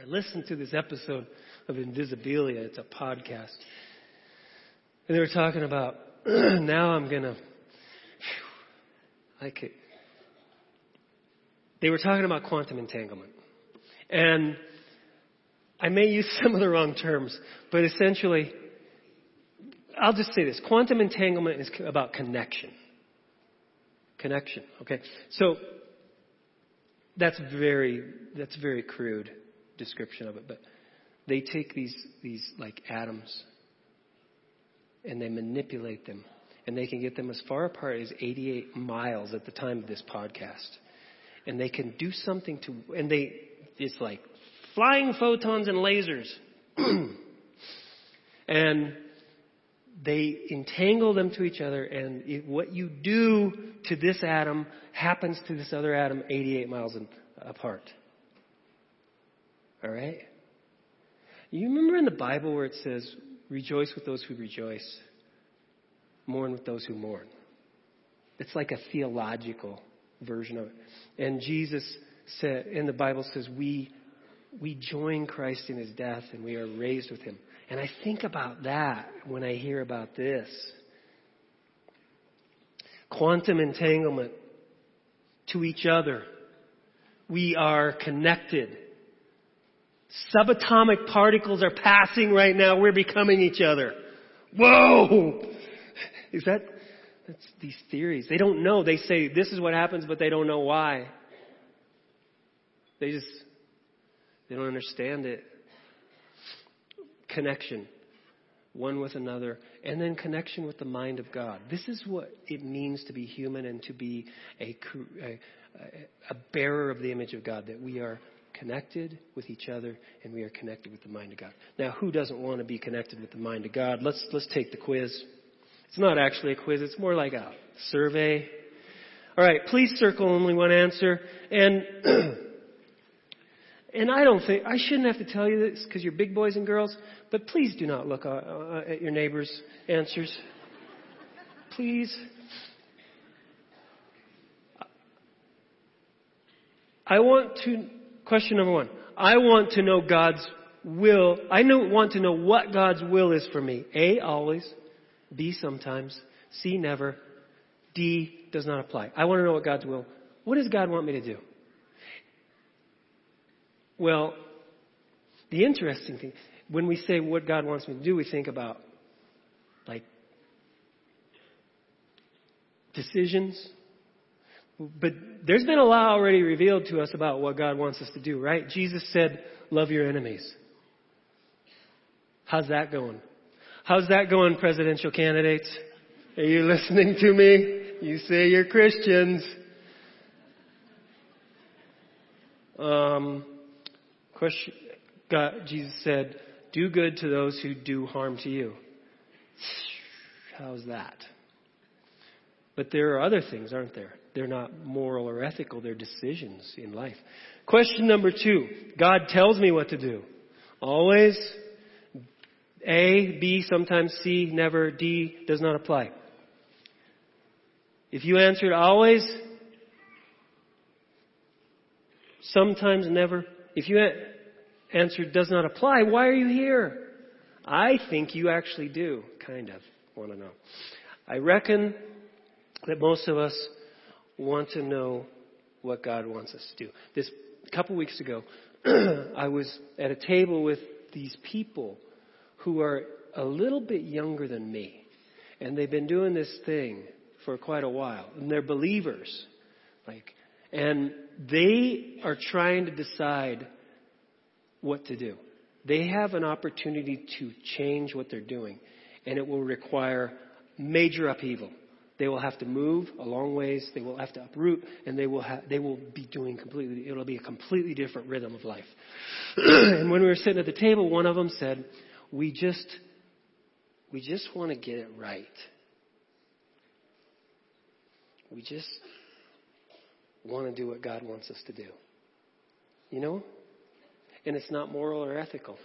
I listened to this episode of Invisibilia. It's a podcast. And they were talking about, now I'm going to, I could, they were talking about quantum entanglement. And I may use some of the wrong terms, but essentially, I'll just say this. Quantum entanglement is about connection. Connection, okay? So, that's very, that's very crude description of it, but they take these, these like atoms and they manipulate them and they can get them as far apart as 88 miles at the time of this podcast. And they can do something to, and they, it's like flying photons and lasers. and they entangle them to each other, and it, what you do to this atom happens to this other atom 88 miles in, apart. All right? You remember in the Bible where it says, rejoice with those who rejoice, mourn with those who mourn. It's like a theological version of it. And Jesus said, in the Bible says, we, we join Christ in his death and we are raised with him. And I think about that when I hear about this. Quantum entanglement to each other. We are connected. Subatomic particles are passing right now. We're becoming each other. Whoa! Is that, that's these theories. They don't know. They say this is what happens, but they don't know why. They just, they don't understand it. Connection, one with another, and then connection with the mind of God. This is what it means to be human and to be a, a, a bearer of the image of God, that we are connected with each other and we are connected with the mind of God. Now, who doesn't want to be connected with the mind of God? Let's, let's take the quiz. It's not actually a quiz, it's more like a survey. All right, please circle only one answer. And and I don't think I shouldn't have to tell you this because you're big boys and girls, but please do not look uh, uh, at your neighbors' answers. Please. I want to question number 1. I want to know God's will. I know, want to know what God's will is for me. A always. B sometimes, C never, D does not apply. I want to know what God's will. What does God want me to do? Well, the interesting thing, when we say what God wants me to do, we think about like decisions. But there's been a lot already revealed to us about what God wants us to do, right? Jesus said, love your enemies. How's that going? How's that going, presidential candidates? Are you listening to me? You say you're Christians. Um, question, God, Jesus said, do good to those who do harm to you. How's that? But there are other things, aren't there? They're not moral or ethical, they're decisions in life. Question number two God tells me what to do. Always a, B, sometimes C, never, D does not apply. If you answered always, sometimes never, if you answered does not apply, why are you here? I think you actually do, kind of, want to know. I reckon that most of us want to know what God wants us to do. This couple weeks ago, I was at a table with these people who are a little bit younger than me. And they've been doing this thing for quite a while. And they're believers. Like, and they are trying to decide what to do. They have an opportunity to change what they're doing. And it will require major upheaval. They will have to move a long ways. They will have to uproot, and they will ha- they will be doing completely. It'll be a completely different rhythm of life. and when we were sitting at the table, one of them said, we just we just want to get it right. We just want to do what God wants us to do. You know? And it's not moral or ethical.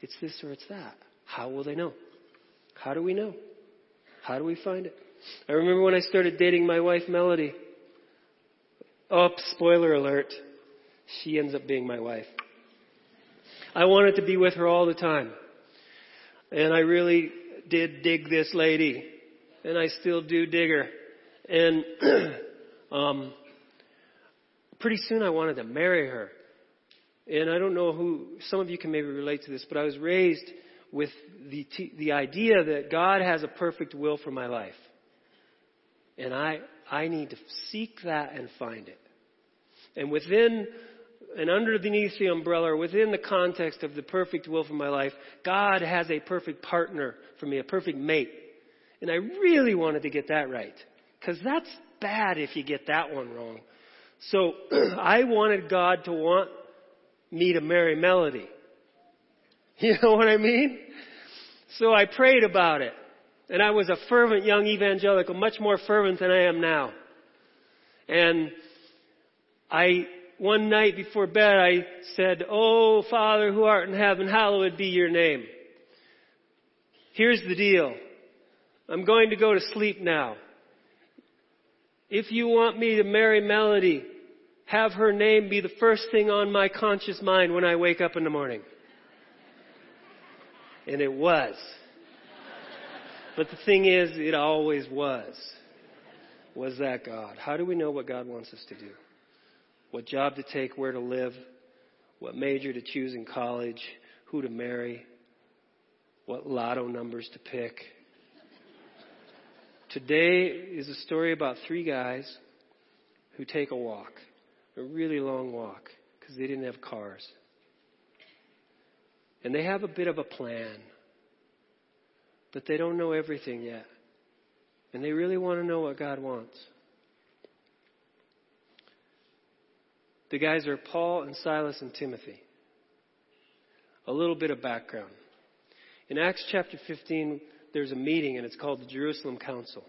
It's this or it's that. How will they know? How do we know? How do we find it? I remember when I started dating my wife, Melody. Oh, spoiler alert. She ends up being my wife. I wanted to be with her all the time. And I really did dig this lady. And I still do dig her. And, um, pretty soon I wanted to marry her. And I don't know who, some of you can maybe relate to this, but I was raised with the, the idea that God has a perfect will for my life. And I, I need to seek that and find it. And within and underneath the umbrella, within the context of the perfect will for my life, God has a perfect partner for me, a perfect mate. And I really wanted to get that right. Because that's bad if you get that one wrong. So I wanted God to want me to marry Melody. You know what I mean? So I prayed about it. And I was a fervent young evangelical, much more fervent than I am now. And I, one night before bed, I said, Oh, Father who art in heaven, hallowed be your name. Here's the deal. I'm going to go to sleep now. If you want me to marry Melody, have her name be the first thing on my conscious mind when I wake up in the morning. And it was. But the thing is, it always was. Was that God? How do we know what God wants us to do? What job to take, where to live, what major to choose in college, who to marry, what lotto numbers to pick. Today is a story about three guys who take a walk, a really long walk, because they didn't have cars. And they have a bit of a plan but they don't know everything yet. And they really want to know what God wants. The guys are Paul and Silas and Timothy. A little bit of background. In Acts chapter 15, there's a meeting and it's called the Jerusalem Council.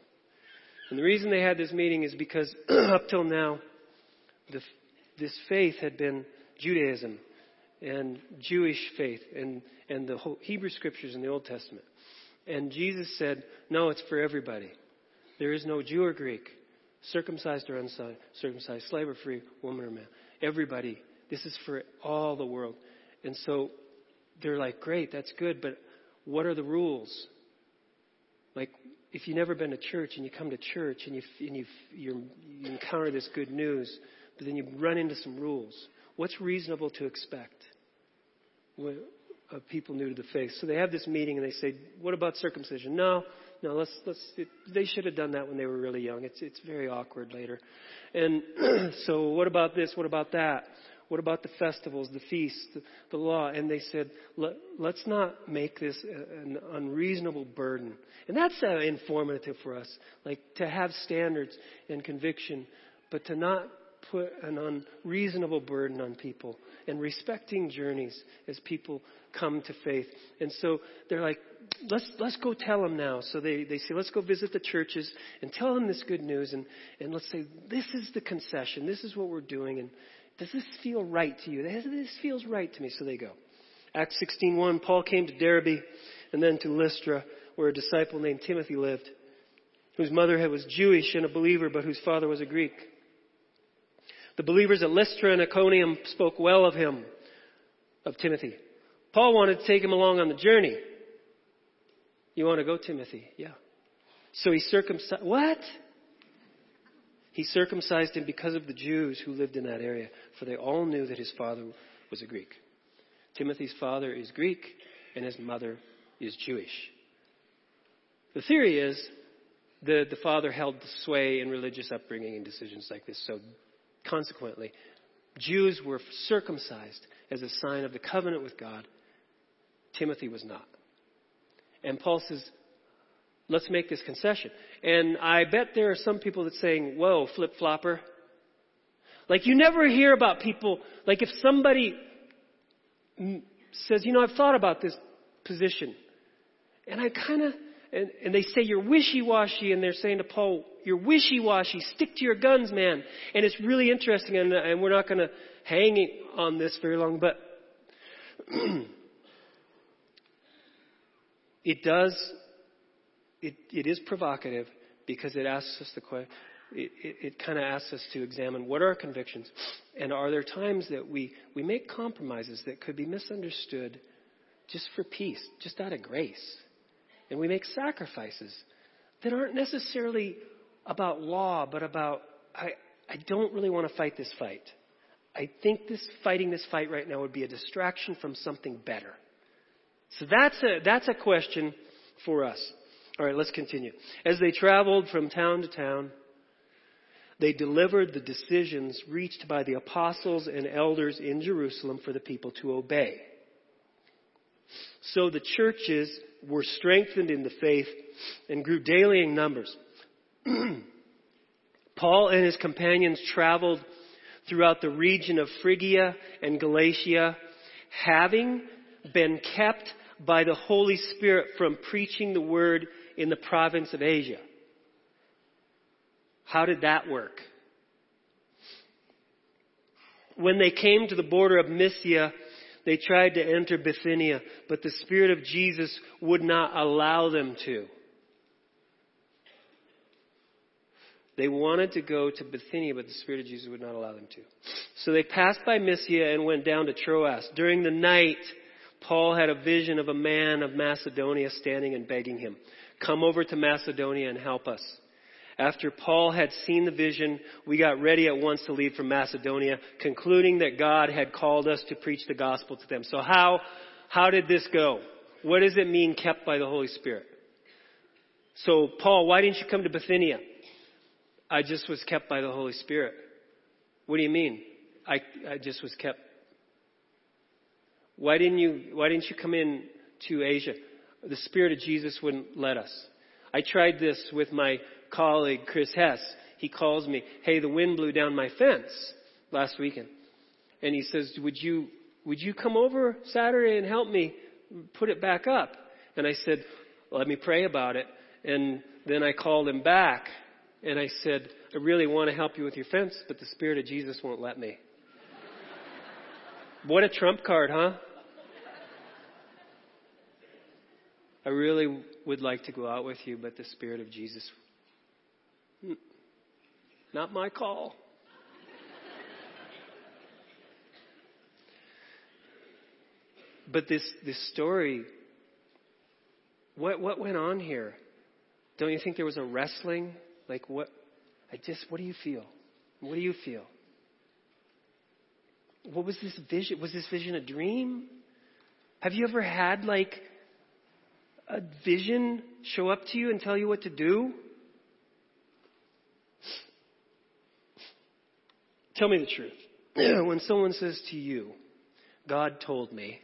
And the reason they had this meeting is because up till now, the, this faith had been Judaism and Jewish faith and, and the Hebrew scriptures in the Old Testament. And Jesus said, No, it's for everybody. There is no Jew or Greek, circumcised or uncircumcised, slave or free, woman or man. Everybody. This is for all the world. And so they're like, Great, that's good, but what are the rules? Like, if you've never been to church and you come to church and you, and you, you encounter this good news, but then you run into some rules, what's reasonable to expect? Of people new to the faith. So they have this meeting and they say, "What about circumcision?" No, no. Let's let's. It, they should have done that when they were really young. It's it's very awkward later. And so, what about this? What about that? What about the festivals, the feasts, the, the law? And they said, Let, us not make this an unreasonable burden. And that's uh, informative for us, like to have standards and conviction, but to not put an unreasonable burden on people and respecting journeys as people come to faith. And so they're like, let's, let's go tell them now. So they, they say, let's go visit the churches and tell them this good news. And, and let's say, this is the concession. This is what we're doing. And does this feel right to you? This feels right to me. So they go. Acts 16.1, Paul came to Derbe and then to Lystra, where a disciple named Timothy lived, whose mother was Jewish and a believer, but whose father was a Greek. The believers at Lystra and Iconium spoke well of him, of Timothy. Paul wanted to take him along on the journey. You want to go, Timothy? Yeah. So he circumcised. What? He circumcised him because of the Jews who lived in that area, for they all knew that his father was a Greek. Timothy's father is Greek, and his mother is Jewish. The theory is the, the father held the sway in religious upbringing and decisions like this, so Consequently, Jews were circumcised as a sign of the covenant with God. Timothy was not. And Paul says, let's make this concession. And I bet there are some people that saying, whoa, flip flopper. Like you never hear about people, like if somebody says, you know, I've thought about this position. And I kind of, and, and they say you're wishy-washy and they're saying to Paul, you're wishy-washy, stick to your guns, man. And it's really interesting and, uh, and we're not going to hang on this very long, but it does, it, it is provocative because it asks us the question, it, it, it kind of asks us to examine what are our convictions, and are there times that we, we make compromises that could be misunderstood just for peace, just out of grace, and we make sacrifices that aren't necessarily about law, but about I, I don't really want to fight this fight. I think this fighting this fight right now would be a distraction from something better. So that's a, that's a question for us. All right, let's continue. As they traveled from town to town, they delivered the decisions reached by the apostles and elders in Jerusalem for the people to obey. So the churches were strengthened in the faith and grew daily in numbers. Paul and his companions traveled throughout the region of Phrygia and Galatia, having been kept by the Holy Spirit from preaching the word in the province of Asia. How did that work? When they came to the border of Mysia, they tried to enter Bithynia, but the Spirit of Jesus would not allow them to. They wanted to go to Bithynia, but the Spirit of Jesus would not allow them to. So they passed by Mysia and went down to Troas. During the night, Paul had a vision of a man of Macedonia standing and begging him, Come over to Macedonia and help us. After Paul had seen the vision, we got ready at once to leave for Macedonia, concluding that God had called us to preach the gospel to them. So how, how did this go? What does it mean kept by the Holy Spirit? So Paul, why didn't you come to Bithynia? I just was kept by the Holy Spirit. What do you mean? I, I just was kept. Why didn't you, why didn't you come in to Asia? The Spirit of Jesus wouldn't let us. I tried this with my colleague, Chris Hess. He calls me, hey, the wind blew down my fence last weekend. And he says, would you, would you come over Saturday and help me put it back up? And I said, let me pray about it. And then I called him back and I said, I really want to help you with your fence, but the Spirit of Jesus won't let me. what a trump card, huh? I really would like to go out with you, but the Spirit of Jesus, not my call. but this, this story, what, what went on here? Don't you think there was a wrestling like, what? I just, what do you feel? What do you feel? What was this vision? Was this vision a dream? Have you ever had like a vision show up to you and tell you what to do? Tell me the truth. when someone says to you, God told me,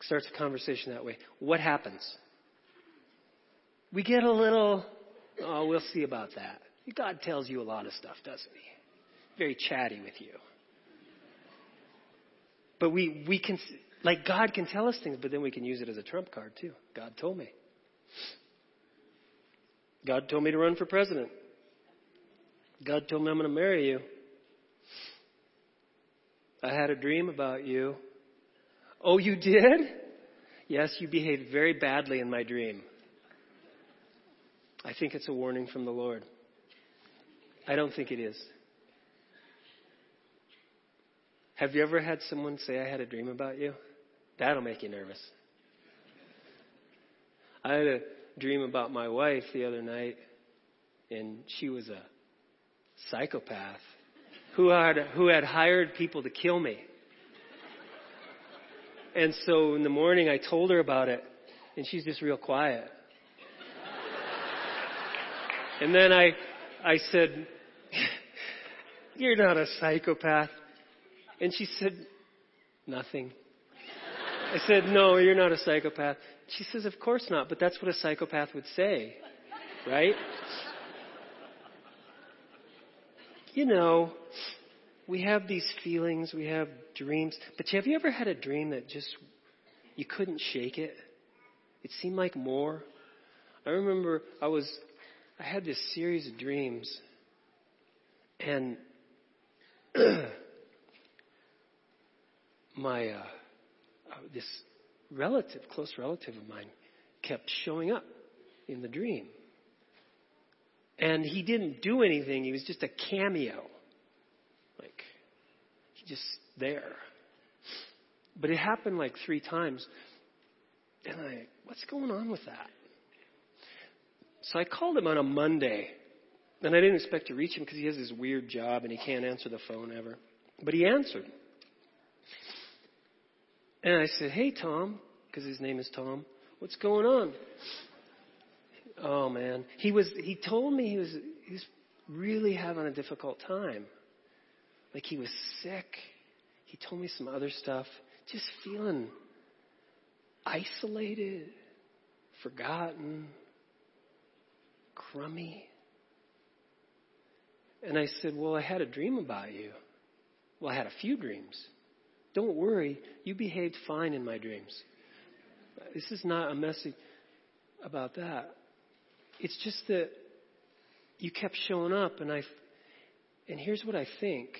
starts a conversation that way, what happens? We get a little Oh, we'll see about that. God tells you a lot of stuff, doesn't he? Very chatty with you. But we, we can, like God can tell us things, but then we can use it as a trump card too. God told me. God told me to run for president. God told me I'm going to marry you. I had a dream about you. Oh, you did? Yes, you behaved very badly in my dream. I think it's a warning from the Lord. I don't think it is. Have you ever had someone say, I had a dream about you? That'll make you nervous. I had a dream about my wife the other night, and she was a psychopath who had, who had hired people to kill me. And so in the morning, I told her about it, and she's just real quiet. And then I, I said, You're not a psychopath. And she said, Nothing. I said, No, you're not a psychopath. She says, Of course not, but that's what a psychopath would say, right? You know, we have these feelings, we have dreams, but have you ever had a dream that just, you couldn't shake it? It seemed like more. I remember I was I had this series of dreams, and my uh, uh, this relative, close relative of mine, kept showing up in the dream. And he didn't do anything. He was just a cameo. Like, just there. But it happened like three times. And I, what's going on with that? So I called him on a Monday. And I didn't expect to reach him because he has this weird job and he can't answer the phone ever. But he answered. And I said, Hey, Tom, because his name is Tom, what's going on? Oh man, he was. He told me he was. He was really having a difficult time. Like he was sick. He told me some other stuff. Just feeling isolated, forgotten, crummy. And I said, Well, I had a dream about you. Well, I had a few dreams. Don't worry, you behaved fine in my dreams. This is not a message about that. It's just that you kept showing up, and I, and here's what I think.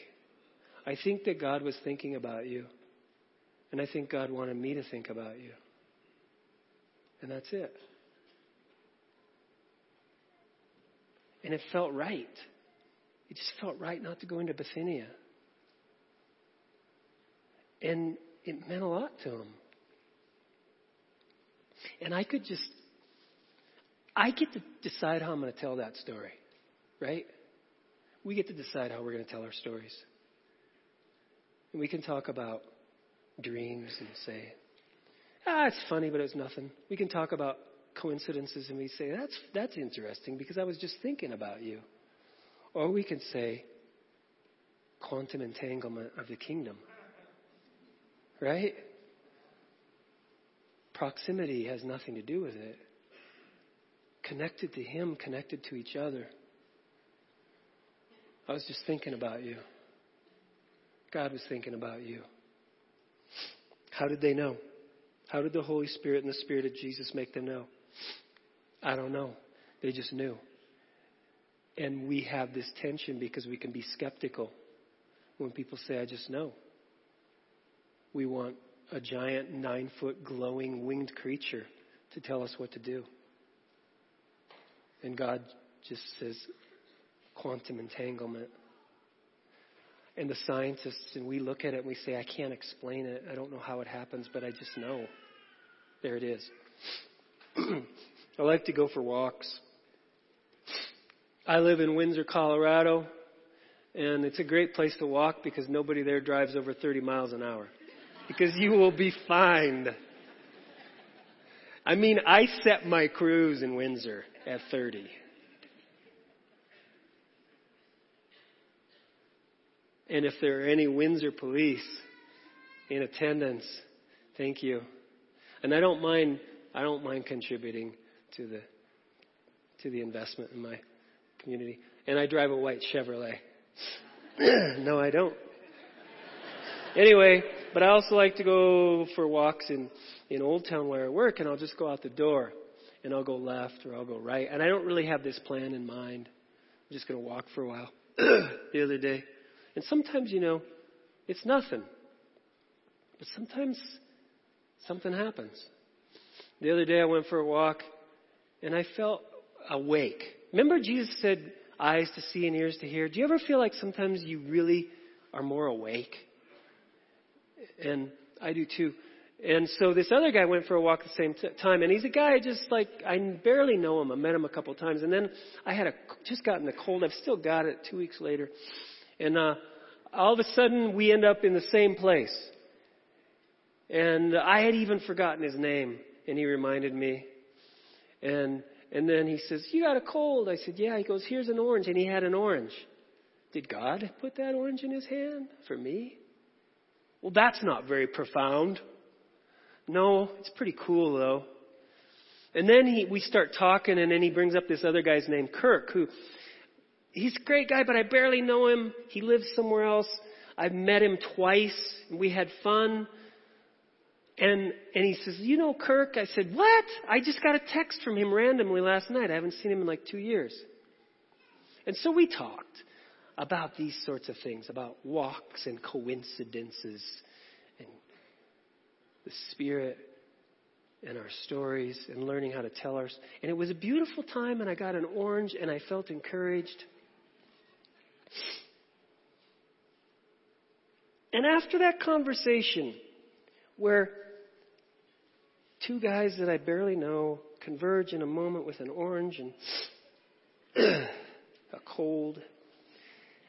I think that God was thinking about you, and I think God wanted me to think about you, and that's it. And it felt right. It just felt right not to go into Bithynia. And it meant a lot to him. And I could just, I get to decide how I'm going to tell that story, right? We get to decide how we're going to tell our stories. And we can talk about dreams and say, ah, it's funny, but it's nothing. We can talk about coincidences and we say, that's, that's interesting because I was just thinking about you. Or we can say, quantum entanglement of the kingdom. Right? Proximity has nothing to do with it. Connected to Him, connected to each other. I was just thinking about you. God was thinking about you. How did they know? How did the Holy Spirit and the Spirit of Jesus make them know? I don't know. They just knew. And we have this tension because we can be skeptical when people say, I just know. We want a giant nine foot glowing winged creature to tell us what to do. And God just says quantum entanglement. And the scientists, and we look at it and we say, I can't explain it. I don't know how it happens, but I just know. There it is. I like to go for walks. I live in Windsor, Colorado, and it's a great place to walk because nobody there drives over 30 miles an hour because you will be fined. I mean, I set my cruise in Windsor at 30. And if there are any Windsor police in attendance, thank you. And I don't mind I don't mind contributing to the to the investment in my community. And I drive a white Chevrolet. no, I don't. Anyway, but I also like to go for walks in, in Old Town where I work, and I'll just go out the door, and I'll go left or I'll go right. And I don't really have this plan in mind. I'm just going to walk for a while. the other day. And sometimes, you know, it's nothing. But sometimes something happens. The other day I went for a walk, and I felt awake. Remember Jesus said, eyes to see and ears to hear? Do you ever feel like sometimes you really are more awake? And I do too. And so this other guy went for a walk at the same t- time, and he's a guy I just like I barely know him. I met him a couple times, and then I had a just gotten the cold. I've still got it two weeks later, and uh, all of a sudden we end up in the same place. And I had even forgotten his name, and he reminded me. And and then he says, "You got a cold?" I said, "Yeah." He goes, "Here's an orange," and he had an orange. Did God put that orange in his hand for me? Well, that's not very profound. No, it's pretty cool though. And then he, we start talking and then he brings up this other guy's name, Kirk, who, he's a great guy, but I barely know him. He lives somewhere else. I've met him twice we had fun. And, and he says, you know Kirk? I said, what? I just got a text from him randomly last night. I haven't seen him in like two years. And so we talked about these sorts of things, about walks and coincidences and the Spirit. and our stories and learning how to tell ours. And it was a beautiful time, and I got an orange, and I felt encouraged. And after that conversation, where two guys that I barely know converge in a moment with an orange and a cold,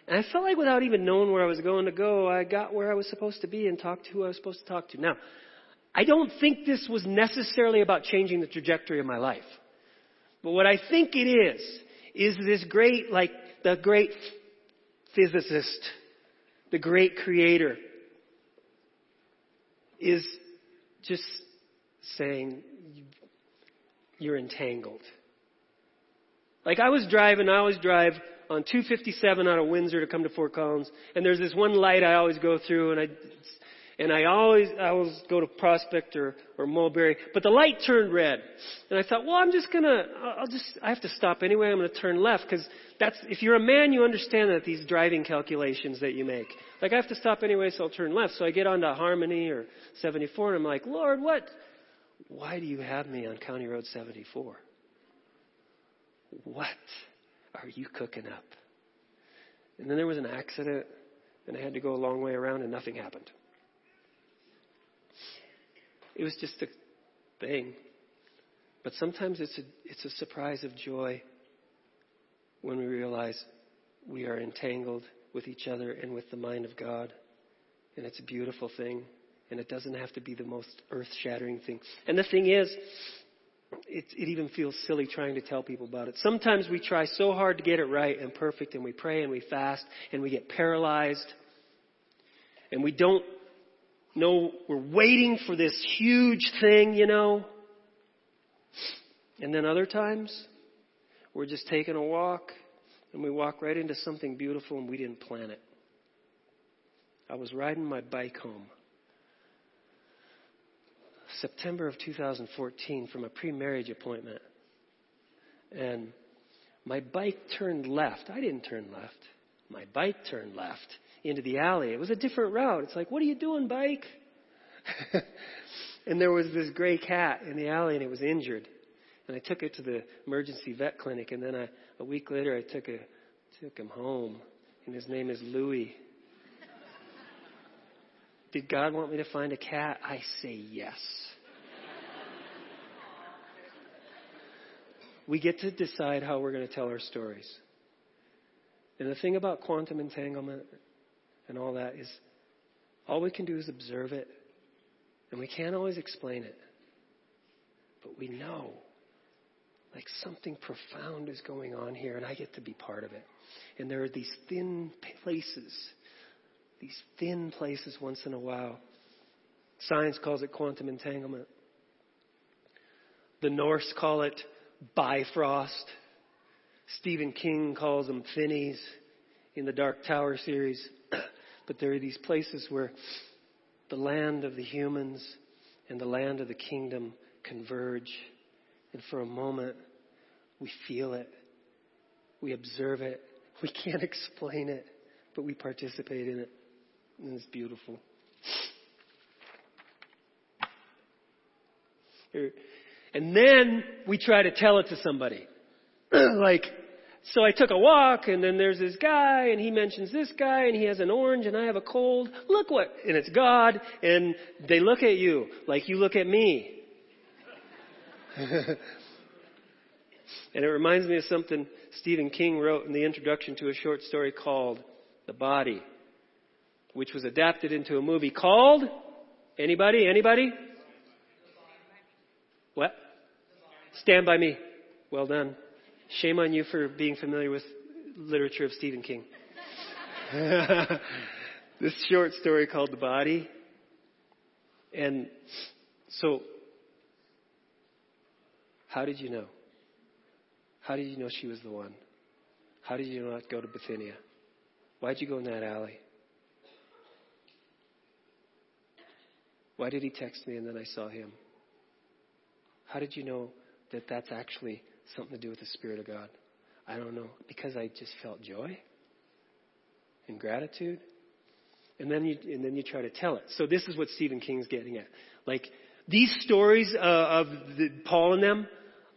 and I felt like without even knowing where I was going to go, I got where I was supposed to be and talked to who I was supposed to talk to. Now, I don't think this was necessarily about changing the trajectory of my life. But what I think it is, is this great, like, the great physicist, the great creator, is just saying, you're entangled. Like I was driving, I always drive on 257 out of Windsor to come to Fort Collins, and there's this one light I always go through, and I and I always, I always go to Prospect or, or Mulberry, but the light turned red. And I thought, well, I'm just gonna, I'll just, I have to stop anyway, I'm gonna turn left, because that's, if you're a man, you understand that these driving calculations that you make. Like, I have to stop anyway, so I'll turn left. So I get onto Harmony or 74, and I'm like, Lord, what, why do you have me on County Road 74? What are you cooking up? And then there was an accident, and I had to go a long way around, and nothing happened. It was just a thing. But sometimes it's a, it's a surprise of joy when we realize we are entangled with each other and with the mind of God. And it's a beautiful thing. And it doesn't have to be the most earth shattering thing. And the thing is, it, it even feels silly trying to tell people about it. Sometimes we try so hard to get it right and perfect, and we pray and we fast, and we get paralyzed, and we don't know we're waiting for this huge thing, you know. And then other times, we're just taking a walk and we walk right into something beautiful and we didn't plan it. I was riding my bike home. September of 2014 from a pre marriage appointment. And my bike turned left. I didn't turn left. My bike turned left into the alley. It was a different route. It's like, what are you doing, bike? and there was this gray cat in the alley and it was injured. And I took it to the emergency vet clinic and then I, a week later I took, a, took him home and his name is Louis. Did God want me to find a cat? I say yes. we get to decide how we're going to tell our stories. And the thing about quantum entanglement and all that is all we can do is observe it. And we can't always explain it. But we know like something profound is going on here, and I get to be part of it. And there are these thin places, these thin places once in a while. Science calls it quantum entanglement. The Norse call it Bifrost. Stephen King calls them thinnies in the Dark Tower series. but there are these places where the land of the humans and the land of the kingdom converge. And for a moment, we feel it. We observe it. We can't explain it, but we participate in it. And it's beautiful. And then we try to tell it to somebody. like, so I took a walk and then there's this guy and he mentions this guy and he has an orange and I have a cold. Look what, and it's God and they look at you like you look at me. and it reminds me of something Stephen King wrote in the introduction to a short story called The Body, which was adapted into a movie called Anybody? Anybody? What? Stand by me. Well done. Shame on you for being familiar with literature of Stephen King. this short story called The Body. And so, how did you know? How did you know she was the one? How did you not go to Bithynia? why'd you go in that alley? Why did he text me and then I saw him? How did you know that that's actually something to do with the Spirit of God. I don't know. Because I just felt joy and gratitude. And then you, and then you try to tell it. So this is what Stephen King's getting at. Like, these stories uh, of the, Paul and them,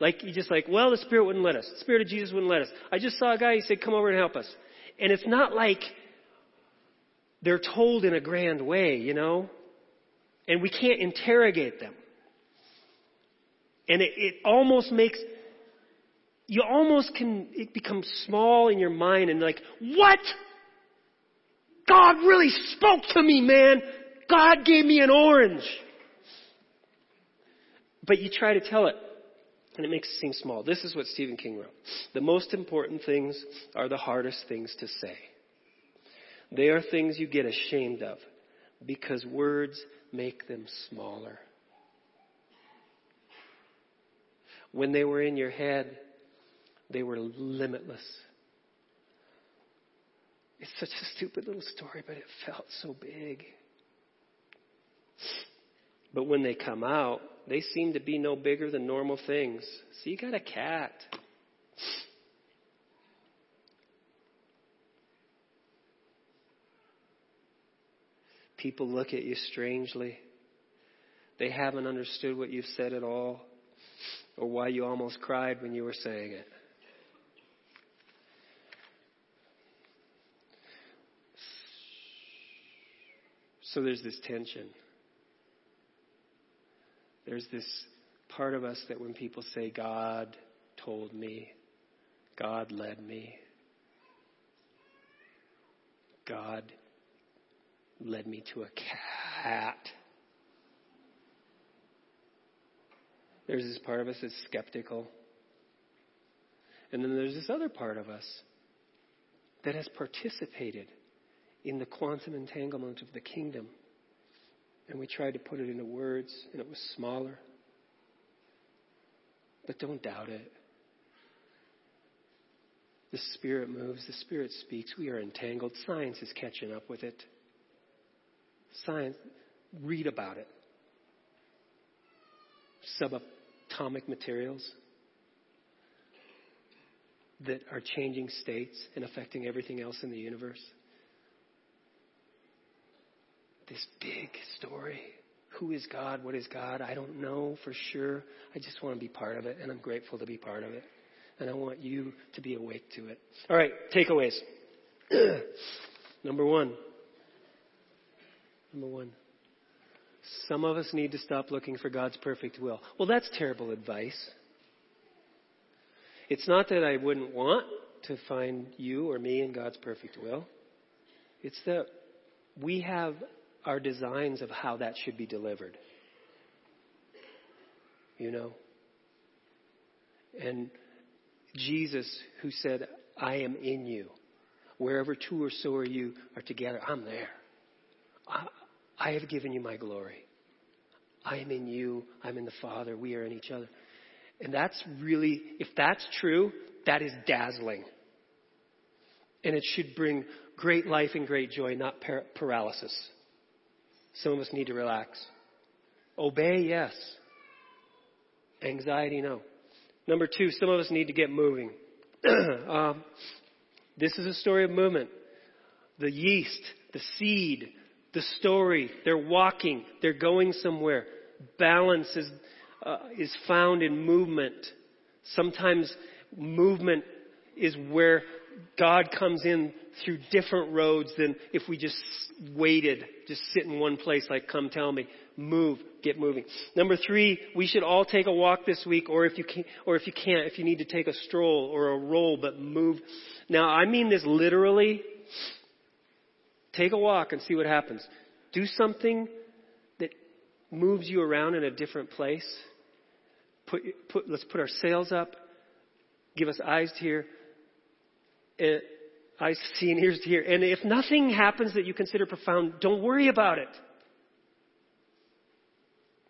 like, you just like, well, the Spirit wouldn't let us. The Spirit of Jesus wouldn't let us. I just saw a guy, he said, come over and help us. And it's not like they're told in a grand way, you know? And we can't interrogate them. And it, it almost makes, you almost can, it becomes small in your mind and like, what? God really spoke to me, man. God gave me an orange. But you try to tell it, and it makes it seem small. This is what Stephen King wrote. The most important things are the hardest things to say. They are things you get ashamed of because words make them smaller. When they were in your head, they were limitless. It's such a stupid little story, but it felt so big. But when they come out, they seem to be no bigger than normal things. So you got a cat. People look at you strangely. They haven't understood what you've said at all or why you almost cried when you were saying it. So there's this tension. There's this part of us that when people say, God told me, God led me, God led me to a cat. There's this part of us that's skeptical. And then there's this other part of us that has participated in the quantum entanglement of the kingdom. And we tried to put it into words, and it was smaller. But don't doubt it. The Spirit moves, the Spirit speaks. We are entangled. Science is catching up with it. Science, read about it. Subatomic materials that are changing states and affecting everything else in the universe. This big story. Who is God? What is God? I don't know for sure. I just want to be part of it, and I'm grateful to be part of it. And I want you to be awake to it. All right, takeaways. Number one, Number one. Some of us need to stop looking for God's perfect will. Well, that's terrible advice. It's not that I wouldn't want to find you or me in God's perfect will. It's that we have our designs of how that should be delivered. You know? And Jesus, who said, I am in you. Wherever two or so are you are together, I'm there. I have given you my glory. I am in you. I'm in the Father. We are in each other. And that's really, if that's true, that is dazzling. And it should bring great life and great joy, not par- paralysis. Some of us need to relax. Obey, yes. Anxiety, no. Number two, some of us need to get moving. um, this is a story of movement. The yeast, the seed, the story. They're walking. They're going somewhere. Balance is, uh, is found in movement. Sometimes movement is where God comes in through different roads than if we just waited, just sit in one place like, come tell me. Move, get moving. Number three, we should all take a walk this week, or if you can, or if you can't, if you need to take a stroll or a roll, but move. Now, I mean this literally. Take a walk and see what happens. Do something that moves you around in a different place. Put, put, let's put our sails up. Give us eyes to hear, uh, eyes to see and ears to hear. And if nothing happens that you consider profound, don't worry about it.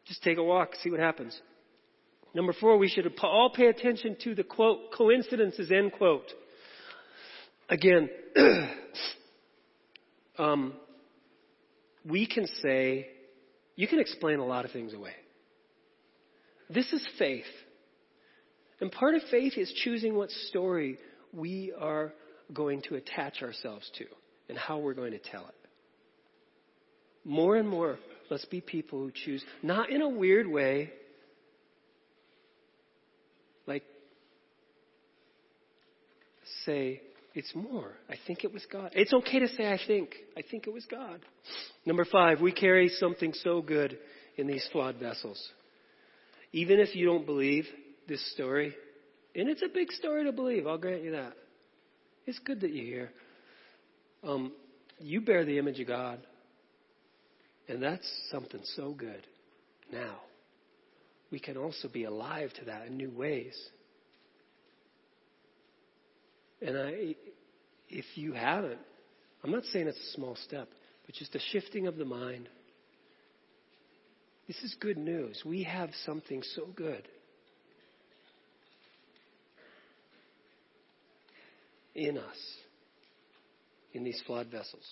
Just take a walk, see what happens. Number four, we should all pay attention to the quote, coincidences, end quote. Again, um, we can say, you can explain a lot of things away. This is faith. And part of faith is choosing what story we are going to attach ourselves to and how we're going to tell it. More and more, let's be people who choose, not in a weird way, like say, it's more. I think it was God. It's okay to say, I think. I think it was God. Number five, we carry something so good in these flawed vessels. Even if you don't believe this story, and it's a big story to believe, I'll grant you that. It's good that you hear. Um, you bear the image of God. And that's something so good. Now, we can also be alive to that in new ways. And I, if you haven't, I'm not saying it's a small step, but just a shifting of the mind. This is good news. We have something so good. In us, in these flawed vessels.